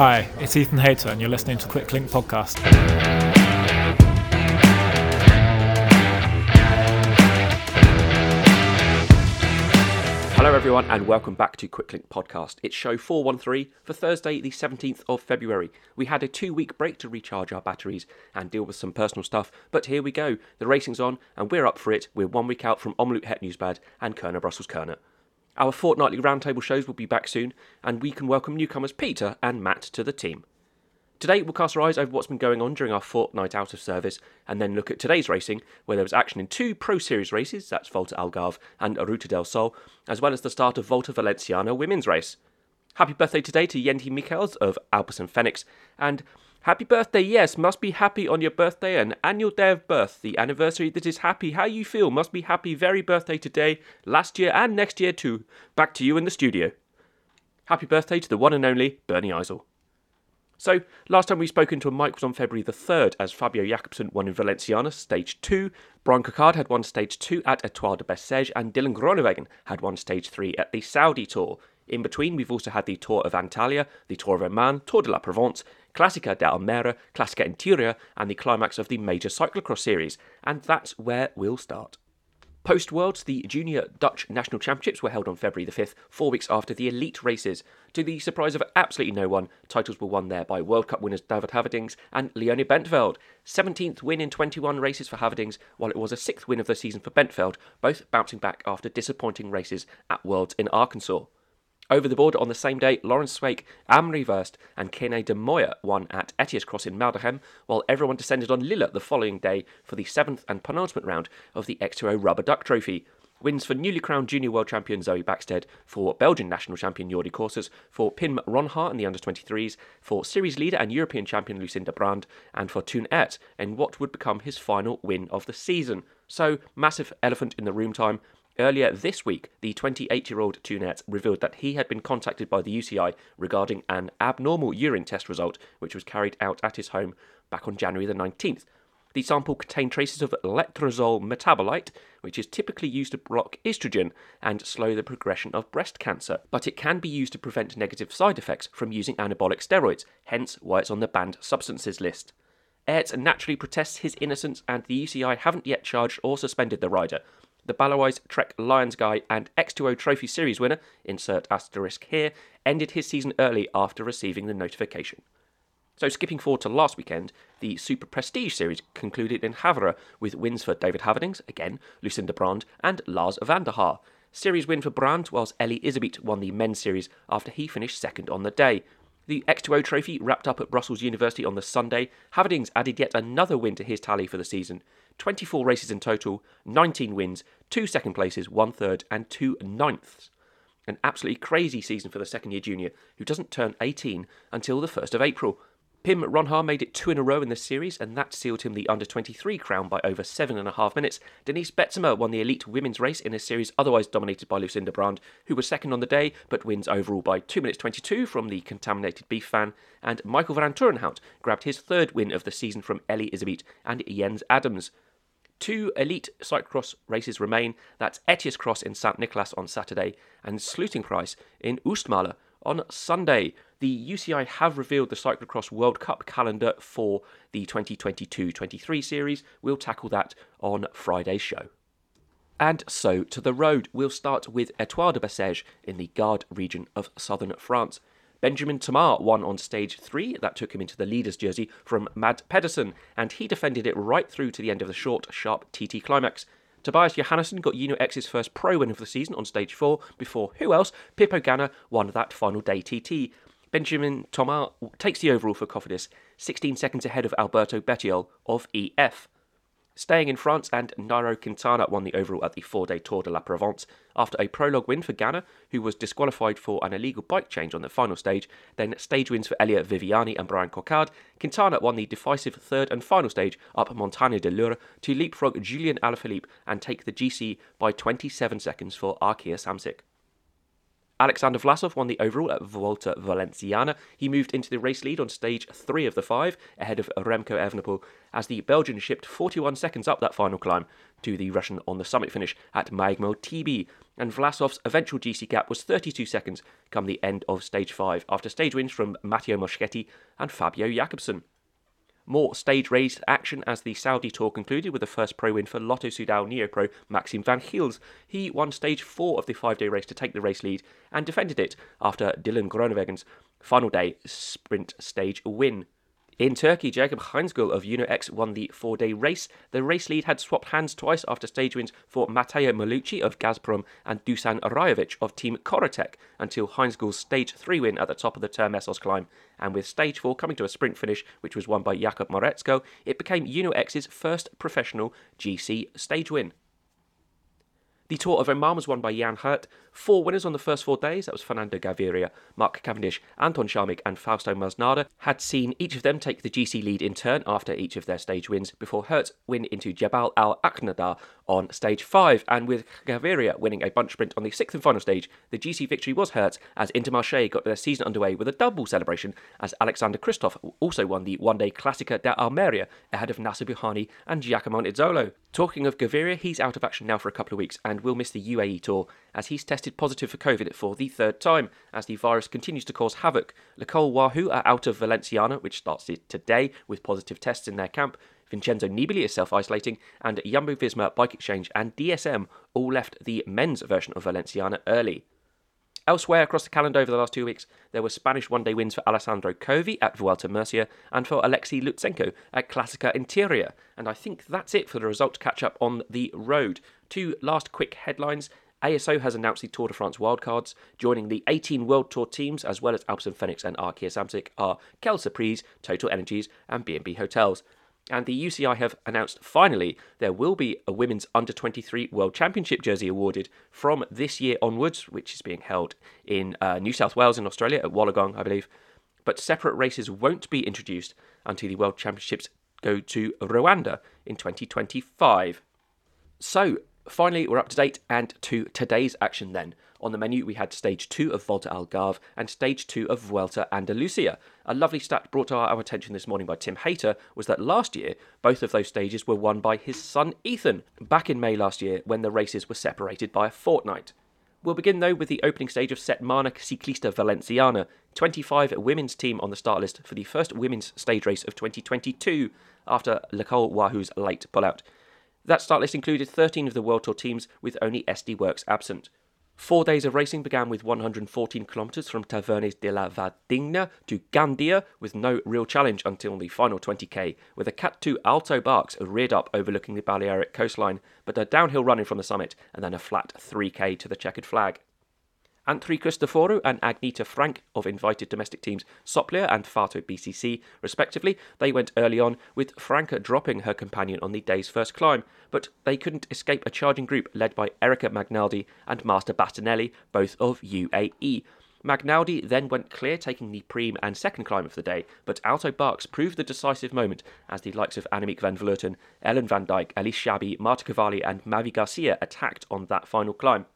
Hi, it's Ethan Hayter, and you're listening to Quick Link Podcast. Hello, everyone, and welcome back to Quicklink Podcast. It's show 413 for Thursday, the 17th of February. We had a two week break to recharge our batteries and deal with some personal stuff, but here we go. The racing's on, and we're up for it. We're one week out from Omloop Het Nieuwsblad and Kuurne Brussels Kuurne. Our fortnightly roundtable shows will be back soon, and we can welcome newcomers Peter and Matt to the team. Today, we'll cast our eyes over what's been going on during our fortnight out of service, and then look at today's racing, where there was action in two Pro Series races that's Volta Algarve and Ruta del Sol, as well as the start of Volta Valenciana women's race. Happy birthday today to Jente Michels of Alpecin Fenix, and happy birthday, yes, must be happy on your birthday, an annual day of birth, the anniversary that is happy. How you feel must be happy, very birthday today, last year and next year too. Back to you in the studio. Happy birthday to the one and only Bernie Eisel. So, last time we spoke into a mic was on February the 3rd as Fabio Jakobsen won in Valenciana, stage 2. Bryan Coquard had won stage 2 at Etoile de Bessèges, and Dylan Groenewegen had won stage 3 at the Saudi Tour. In between, we've also had the Tour of Antalya, the Tour of Oman, Tour de la Provence, Classica de Almeria, Classica Interior, and the climax of the major cyclocross series. And that's where we'll start. Post Worlds, the Junior Dutch National Championships were held on February the 5th, four weeks after the elite races. To the surprise of absolutely no one, titles were won there by World Cup winners David Haverdings and Leonie Bentveld. 17th win in 21 races for Haverdings, while it was a sixth win of the season for Bentveld, both bouncing back after disappointing races at Worlds in Arkansas. Over the border on the same day, Laurens Sweeck, Annemarie Worst, and Kene de Moya won at Ethias Cross in Maldegem, while everyone descended on Lille the following day for the seventh and penultimate round of the X2O Rubber Duck Trophy. Wins for newly crowned junior world champion Zoe Backstedt, for Belgian national champion Jordi Corsas, for Pim Ronhaar in the under 23s, for series leader and European champion Lucinda Brand, and for Toon Aerts in what would become his final win of the season. So, massive elephant in the room time. Earlier this week, the 28 year old Toon Aerts revealed that he had been contacted by the UCI regarding an abnormal urine test result, which was carried out at his home back on January the 19th. The sample contained traces of letrozole metabolite, which is typically used to block estrogen and slow the progression of breast cancer, but it can be used to prevent negative side effects from using anabolic steroids, hence why it's on the banned substances list. Aerts naturally protests his innocence, and the UCI haven't yet charged or suspended the rider, the Baloise Trek Lions guy and X2O Trophy Series winner, insert asterisk here, ended his season early after receiving the notification. So, skipping forward to last weekend, the Super Prestige Series concluded in Havre with wins for David Haverdings, again, Lucinda Brand, and Lars van der Haar. Series win for Brand, whilst Eli Iserbyt won the men's series after he finished second on the day. The X2O trophy wrapped up at Brussels University on the Sunday. Haverdings added yet another win to his tally for the season. 24 races in total, 19 wins, 2 second places, 1 third, and 2 ninths. An absolutely crazy season for the second year junior, who doesn't turn 18 until the 1st of April. Pim Ronhaar made it two in a row in this series, and that sealed him the under 23 crown by over seven and a half minutes. Denise Betsema won the elite women's race in a series otherwise dominated by Lucinda Brand, who was second on the day but wins overall by 2 minutes 22 from the contaminated beef fan. And Michael Vanthourenhout grabbed his third win of the season from Eli Iserbyt and Jens Adams. Two elite cyclocross races remain. That's Ethias Cross in St Nicholas on Saturday and Sluitingprijs in Oostmalle on Sunday. The UCI have revealed the Cyclocross World Cup calendar for the 2022 23 series. We'll tackle that on Friday's show. And so to the road. We'll start with Etoile de Bessèges in the Gard region of southern France. Benjamin Thomas won on stage three. That took him into the leader's jersey from Mads Pedersen, and he defended it right through to the end of the short, sharp TT climax. Tobias Johannessen got Uno X's first pro win of the season on stage four before who else? Pippo Ganna won that final day TT. Benjamin Thomas takes the overall for Cofidis, 16 seconds ahead of Alberto Bettiol of EF. Staying in France, and Nairo Quintana won the overall at the four day Tour de la Provence after a prologue win for Ganna, who was disqualified for an illegal bike change on the final stage. Then stage wins for Elia Viviani and Bryan Coquard. Quintana won the decisive third and final stage up Montagne de Lure to leapfrog Julian Alaphilippe and take the GC by 27 seconds for Arkea Samsic. Alexander Vlasov won the overall at Volta Valenciana. He moved into the race lead on stage three of the five, ahead of Remco Evenepoel, as the Belgian shipped 41 seconds up that final climb to the Russian on the summit finish at Maegmel TB. And Vlasov's eventual GC gap was 32 seconds come the end of stage five, after stage wins from Matteo Moschetti and Fabio Jakobsen. More stage race action as the Saudi Tour concluded with the first pro win for Lotto Soudal Neo-Pro Maxim Van Gils. He won stage four of the five-day race to take the race lead and defended it after Dylan Groenewegen's final day sprint stage win. In Turkey, Jacob Hindsgaul of UnoX won the four day race. The race lead had swapped hands twice after stage wins for Matteo Malucelli of Gazprom and Dusan Rajovic of Team Corratec until Hindsgaul's stage three win at the top of the Termessos climb. And with stage four coming to a sprint finish, which was won by Jakub Mareczko, it became UnoX's first professional GC stage win. The Tour of Oman was won by Jan Hirt. Four winners on the first four days, that was Fernando Gaviria, Mark Cavendish, Anthon Charmig and Fausto Masnada, had seen each of them take the GC lead in turn after each of their stage wins before Hirt win into Jabal Al Akhnada on stage 5. And with Gaviria winning a bunch sprint on the sixth and final stage, the GC victory was Hirt as Intermarché got their season underway with a double celebration as Alexander Kristoff also won the one day Classica da Almeria ahead of Nacer Bouhanni and Giacomo Nizzolo. Talking of Gaviria, he's out of action now for a couple of weeks and will miss the UAE Tour as he's tested positive for COVID for the third time as the virus continues to cause havoc. Le Col Wahoo are out of Valenciana, which starts today with positive tests in their camp. Vincenzo Nibali is self isolating, and Jumbo Visma, Bike Exchange, and DSM all left the men's version of Valenciana early. Elsewhere across the calendar over the last two weeks, there were Spanish one day wins for Alessandro Covi at Vuelta Murcia and for Alexei Lutsenko at Classica Interior. And I think that's it for the result catch up on the road. Two last quick headlines. ASO has announced the Tour de France wildcards. Joining the 18 World Tour teams, as well as Alpecin Fenix and Arkea Samsic, are Kel Surprise, Total Energies, and B&B Hotels. And the UCI have announced finally there will be a women's under 23 World Championship jersey awarded from this year onwards, which is being held in uh, New South Wales in Australia at Wollongong, I believe. But separate races won't be introduced until the World Championships go to Rwanda in 2025. So, finally, we're up to date and to today's action then. On the menu, we had stage two of Volta Algarve and stage two of Vuelta Andalusia. A lovely stat brought to our attention this morning by Tim Hayter was that last year, both of those stages were won by his son Ethan, back in May last year when the races were separated by a fortnight. We'll begin though with the opening stage of Setmana Ciclista Valenciana, 25 women's team on the start list for the first women's stage race of 2022 after Le Col Wahoo's late pullout. That start list included 13 of the World Tour teams with only SD Worx absent. Four days of racing began with 114 kilometres from Tavernes de la Valldigna to Gandia, with no real challenge until the final 20k, with a Cat 2 Alto Barks reared up overlooking the Balearic coastline, but a downhill running from the summit, and then a flat 3k to the checkered flag. Antri Cristoforo and Agneta Frank of invited domestic teams Soplia and Fato BCC, respectively, they went early on, with Franca dropping her companion on the day's first climb, but they couldn't escape a charging group led by Erica Magnaldi and Marta Bastianelli, both of UAE. Magnaldi then went clear, taking the preem and second climb of the day, but Alto Barks proved the decisive moment as the likes of Annemiek van Vleuten, Ellen van Dijk, Alice Chabbey, Marta Cavalli, and Mavi Garcia attacked on that final climb.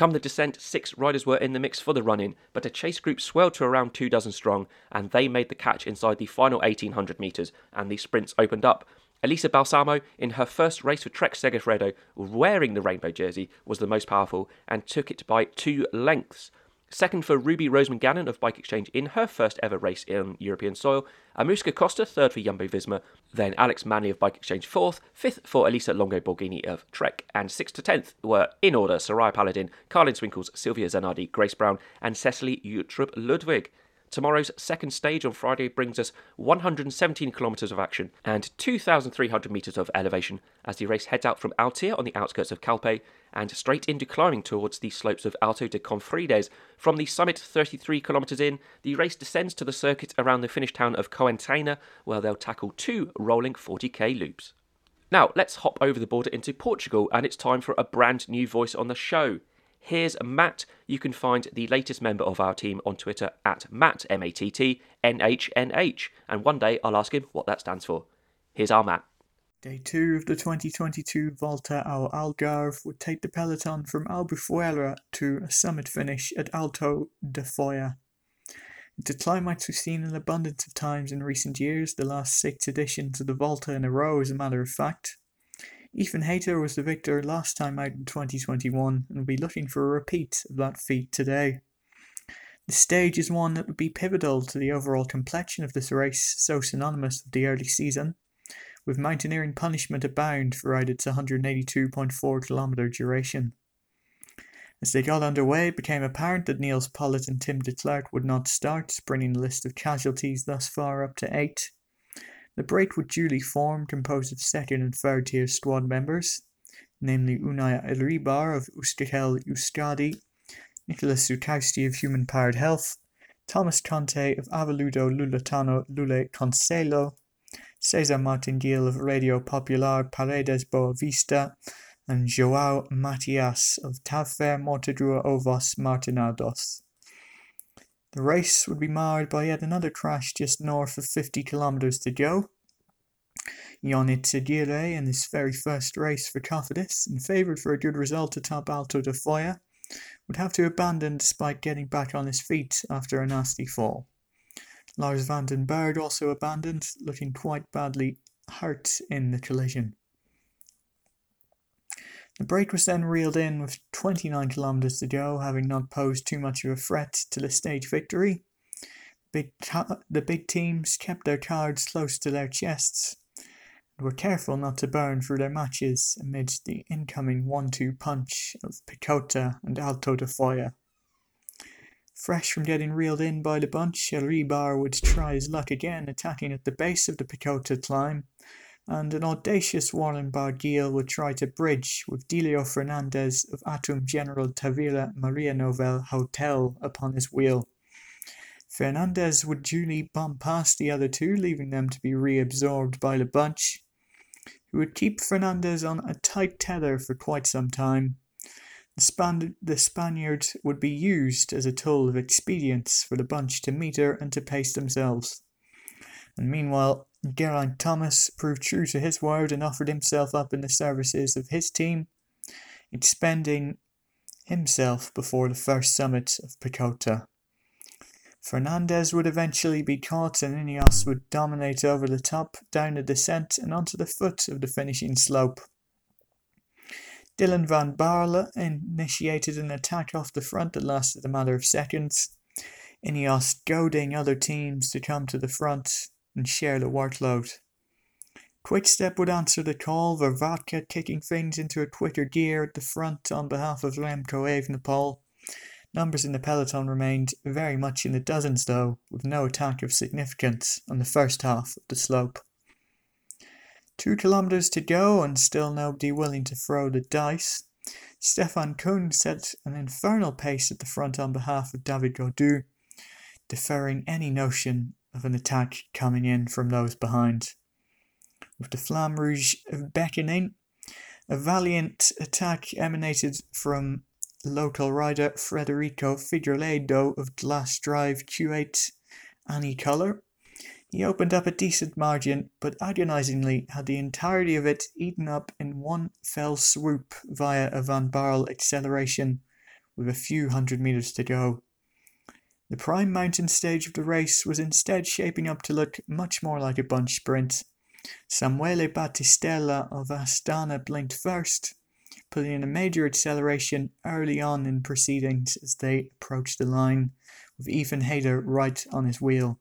Come the descent, six riders were in the mix for the run in, but a chase group swelled to around two dozen strong, and they made the catch inside the final 1800 metres, and the sprints opened up. Elisa Balsamo, in her first race for Trek Segafredo, wearing the rainbow jersey, was the most powerful and took it by two lengths. Second for Ruby Roseman Gannon of Bike Exchange in her first ever race in European soil. Anouska Koster, third for Jumbo Visma. Then Alex Manley of Bike Exchange, fourth. Fifth for Elisa Longo Borghini of Trek. And sixth to tenth were, in order, Soraya Paladin, Karlijn Swinkels, Silvia Zanardi, Grace Brown, and Cecilie Uttrup Ludwig. Tomorrow's second stage on Friday brings us 117 kilometres of action and 2,300 metres of elevation as the race heads out from Altea on the outskirts of Calpe and straight into climbing towards the slopes of Alto de Confrides. From the summit 33 kilometres in, the race descends to the circuit around the Finnish town of Cocentaina, where they'll tackle two rolling 40k loops. Now, let's hop over the border into Portugal, and it's time for a brand new voice on the show. Here's Matt. You can find the latest member of our team on Twitter at Matt, M A T T N H N H. And one day I'll ask him what that stands for. Here's our Matt. Day two of the 2022 Volta ao Algarve would take the peloton from Albufeira to a summit finish at Alto da Foia. It's a climax we've seen an abundance of times in recent years, the last six editions of the Volta in a row, as a matter of fact. Ethan Hayter was the victor last time out in 2021 and will be looking for a repeat of that feat today. The stage is one that would be pivotal to the overall complexion of this race, so synonymous with the early season with mountaineering punishment abound throughout its 182.4 kilometre duration. As they got underway, it became apparent that Nils Politt and Tim Declercq would not start, bringing the list of casualties thus far up to eight. The break would duly form, composed of second and third tier squad members, namely Unai Iribar of Euskaltel Euskadi, Nicholas Zukowski of Human Powered Health, Thomas Conte of Aveludo Lulatano Lule Conselho, Cesar Martingil of Radio Popular Paredes Boa Vista, and João Matias of Tafer Mortadrua Ovos Martinados. The race would be marred by yet another crash just north of 50 kilometres to go. Ion Izagirre, in his very first race for Cofidis, and favoured for a good result atop Alto de Foia, would have to abandon despite getting back on his feet after a nasty fall. Lars van den Berg also abandoned, looking quite badly hurt in the collision. The break was then reeled in with 29 kilometres to go, having not posed too much of a threat to the stage victory. Big the big teams kept their cards close to their chests and were careful not to burn through their matches amidst the incoming one-two punch of Picota and Alto de Foia. Fresh from getting reeled in by the bunch, Iribar would try his luck again, attacking at the base of the Picota climb, and an audacious Warren Barguil would try to bridge with Delio Fernandez of Atum General Tavira Maria Novel Hotel upon his wheel. Fernandez would duly bomb past the other two, leaving them to be reabsorbed by the bunch, who would keep Fernandez on a tight tether for quite some time, Span- the Spaniard would be used as a tool of expedience for the bunch to meter and to pace themselves. And meanwhile, Geraint Thomas proved true to his word and offered himself up in the services of his team, expending himself before the first summit of Picota. Fernandez would eventually be caught and Ineos would dominate over the top, down the descent, and onto the foot of the finishing slope. Dylan van Baarle initiated an attack off the front that lasted a matter of seconds. Ineos goading other teams to come to the front and share the workload. Quickstep would answer the call, Vervaeke kicking things into a quicker gear at the front on behalf of Remco Evenepoel. Numbers in the peloton remained very much in the dozens though, with no attack of significance on the first half of the slope. Two kilometres to go and still nobody willing to throw the dice. Stefan Kung set an infernal pace at the front on behalf of David Gaudu, deferring any notion of an attack coming in from those behind. With the Flamme Rouge beckoning, a valiant attack emanated from local rider Federico Figueiredo of Glass Drive Q8 Anicolor, he opened up a decent margin, but agonizingly had the entirety of it eaten up in one fell swoop via a Van Baarle acceleration with a few hundred meters to go. The prime mountain stage of the race was instead shaping up to look much more like a bunch sprint. Samuele Battistella of Astana blinked first, putting in a major acceleration early on in proceedings as they approached the line, with Ethan Hayter right on his wheel.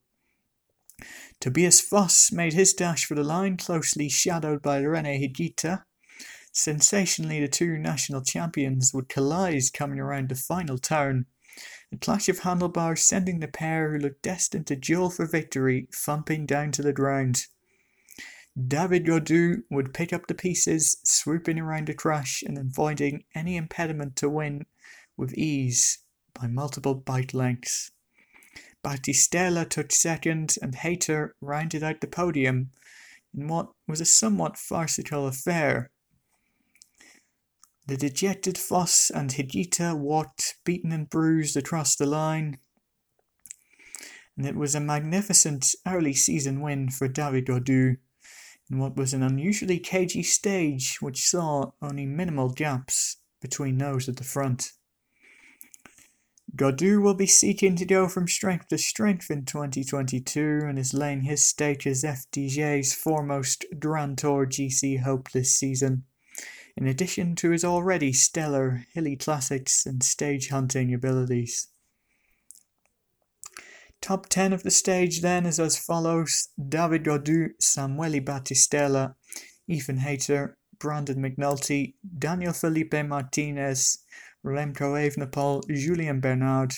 Tobias Foss made his dash for the line, closely shadowed by Rene Higuita. Sensationally, the two national champions would collide coming around the final turn. A clash of handlebars sending the pair who looked destined to duel for victory thumping down to the ground. David Gaudu would pick up the pieces, swooping around the crash and avoiding any impediment to win with ease by multiple bike lengths. Battistella took second, and Hayter rounded out the podium in what was a somewhat farcical affair. The dejected Foss and Higuita walked beaten and bruised across the line, and it was a magnificent early season win for David Gaudu. in what was an unusually cagey stage which saw only minimal gaps between those at the front. Gaudu will be seeking to go from strength to strength in 2022 and is laying his stake as FDJ's foremost Grand Tour GC hope this season, in addition to his already stellar hilly classics and stage hunting abilities. Top 10 of the stage then is as follows David Gaudu, Samuele Battistella, Ethan Hayter, Brandon McNulty, Daniel Felipe Martinez, Remco Evenepoel, Julien Bernard,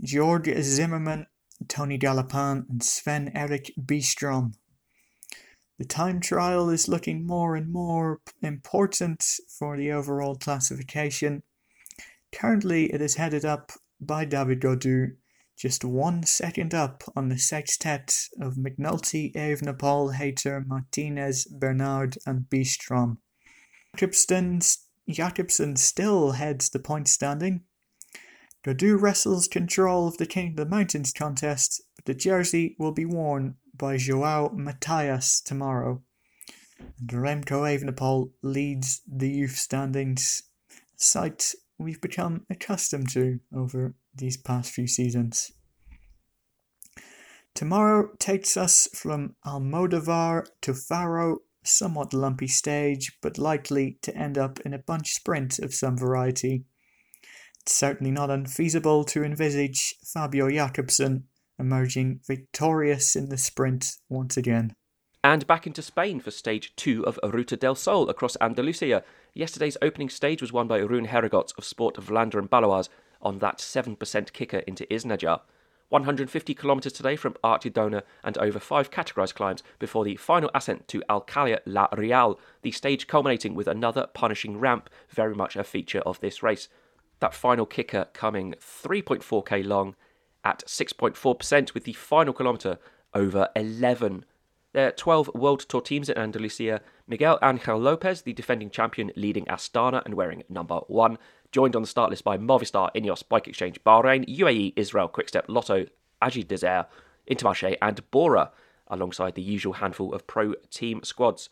Georg Zimmermann, Tony Gallopin, and Sven Erik Byström. The time trial is looking more and more important for the overall classification. Currently, it is headed up by David Gaudu, just one second up on the sextet of McNulty, Evenepoel, Hayter, Martinez, Bernard, and Byström. Jakobsen still heads the point standing. Gaudu wrestles control of the King of the Mountains contest, but the jersey will be worn by Joao Matias tomorrow. And Remco Evenepoel leads the youth standings, a sight we've become accustomed to over these past few seasons. Tomorrow takes us from Almodovar to Faro somewhat lumpy stage, but likely to end up in a bunch sprint of some variety. It's certainly not unfeasible to envisage Fabio Jakobsen emerging victorious in the sprint once again. And back into Spain for stage two of Ruta del Sol across Andalusia. Yesterday's opening stage was won by Rune Herregods of Sport Vlaanderen and Baloise on that 7% kicker into Iznajar. 150 kilometres today from Archidona and over five categorised climbs before the final ascent to Alcala La Real, the stage culminating with another punishing ramp, very much a feature of this race. That final kicker coming 3.4k long at 6.4% with the final kilometre over 11. There are 12 World Tour teams in Andalusia. Miguel Angel Lopez, the defending champion, leading Astana and wearing number one joined on the start list by Movistar, Ineos, Bike Exchange, Bahrain, UAE, Israel, Quickstep, Lotto, Agi Desert, Intermarché, and Bora, alongside the usual handful of pro team squads.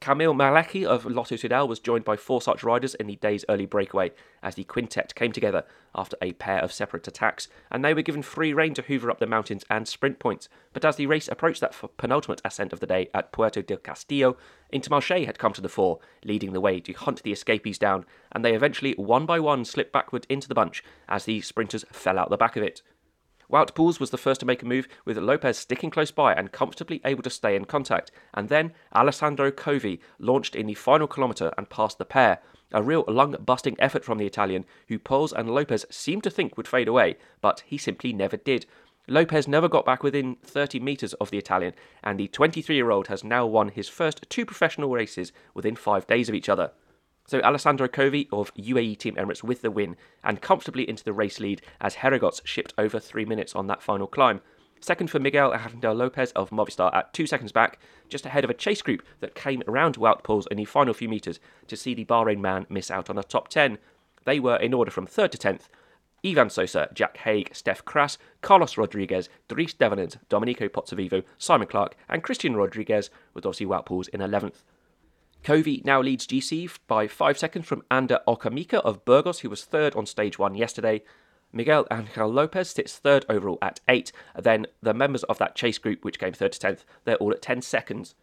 Kamil Maleki of Lotto Soudal was joined by four such riders in the day's early breakaway as the quintet came together after a pair of separate attacks, and they were given free rein to hoover up the mountains and sprint points. But as the race approached that penultimate ascent of the day at Puerto del Castillo, Intermarché had come to the fore, leading the way to hunt the escapees down, and they eventually one by one slipped backward into the bunch as the sprinters fell out the back of it. Wout Poels was the first to make a move, with Lopez sticking close by and comfortably able to stay in contact. And then Alessandro Covi launched in the final kilometre and passed the pair. A real lung busting effort from the Italian, who Poels and Lopez seemed to think would fade away, but he simply never did. Lopez never got back within 30 metres of the Italian, and the 23 year old has now won his first two professional races within five days of each other. So Alessandro Covi of UAE Team Emirates with the win and comfortably into the race lead as Herregods shipped over three minutes on that final climb. Second for Miguel Angel Lopez of Movistar at two seconds back, just ahead of a chase group that came around Wout Poels in the final few metres to see the Bahrain man miss out on the top 10. They were in order from third to 10th. Ivan Sosa, Jack Haig, Steff Cras, Carlos Rodriguez, Dries Devenyns, Domenico Pozzovivo, Simon Clarke, and Christian Rodriguez, with obviously Wout Poels in 11th. Covi now leads GC by five seconds from Ander Okamika of Burgos, who was third on stage one yesterday. Miguel Angel Lopez sits third overall at eight. Then the members of that chase group, which came third to tenth, they're all at 10 seconds.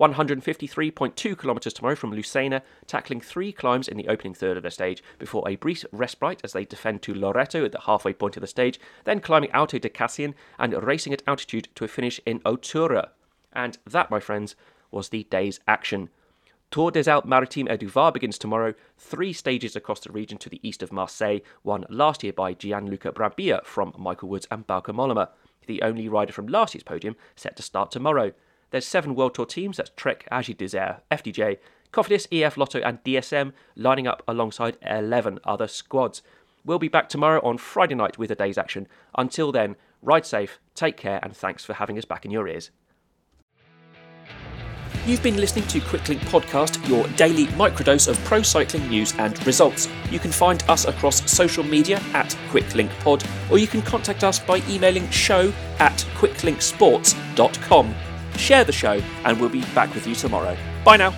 153.2 kilometres tomorrow from Lucena, tackling three climbs in the opening third of the stage before a brief respite as they defend to Loreto at the halfway point of the stage, then climbing Alto de Cassian and racing at altitude to a finish in Otura. And that, my friends, was the day's action. Tour des Alpes Maritimes et du Var begins tomorrow, three stages across the region to the east of Marseille, won last year by Gianluca Brambilla from Michael Woods and Bauke the only rider from last year's podium set to start tomorrow. There's seven World Tour teams, that's Trek, Agi Desert, FDJ, Cofidis, EF Lotto and DSM, lining up alongside 11 other squads. We'll be back tomorrow on Friday night with a day's action. Until then, ride safe, take care, and thanks for having us back in your ears. You've been listening to Quicklink Podcast, your daily microdose of pro cycling news and results. You can find us across social media at QuicklinkPod, or you can contact us by emailing show at quicklinksports.com. share the show, and we'll be back with you tomorrow. Bye now.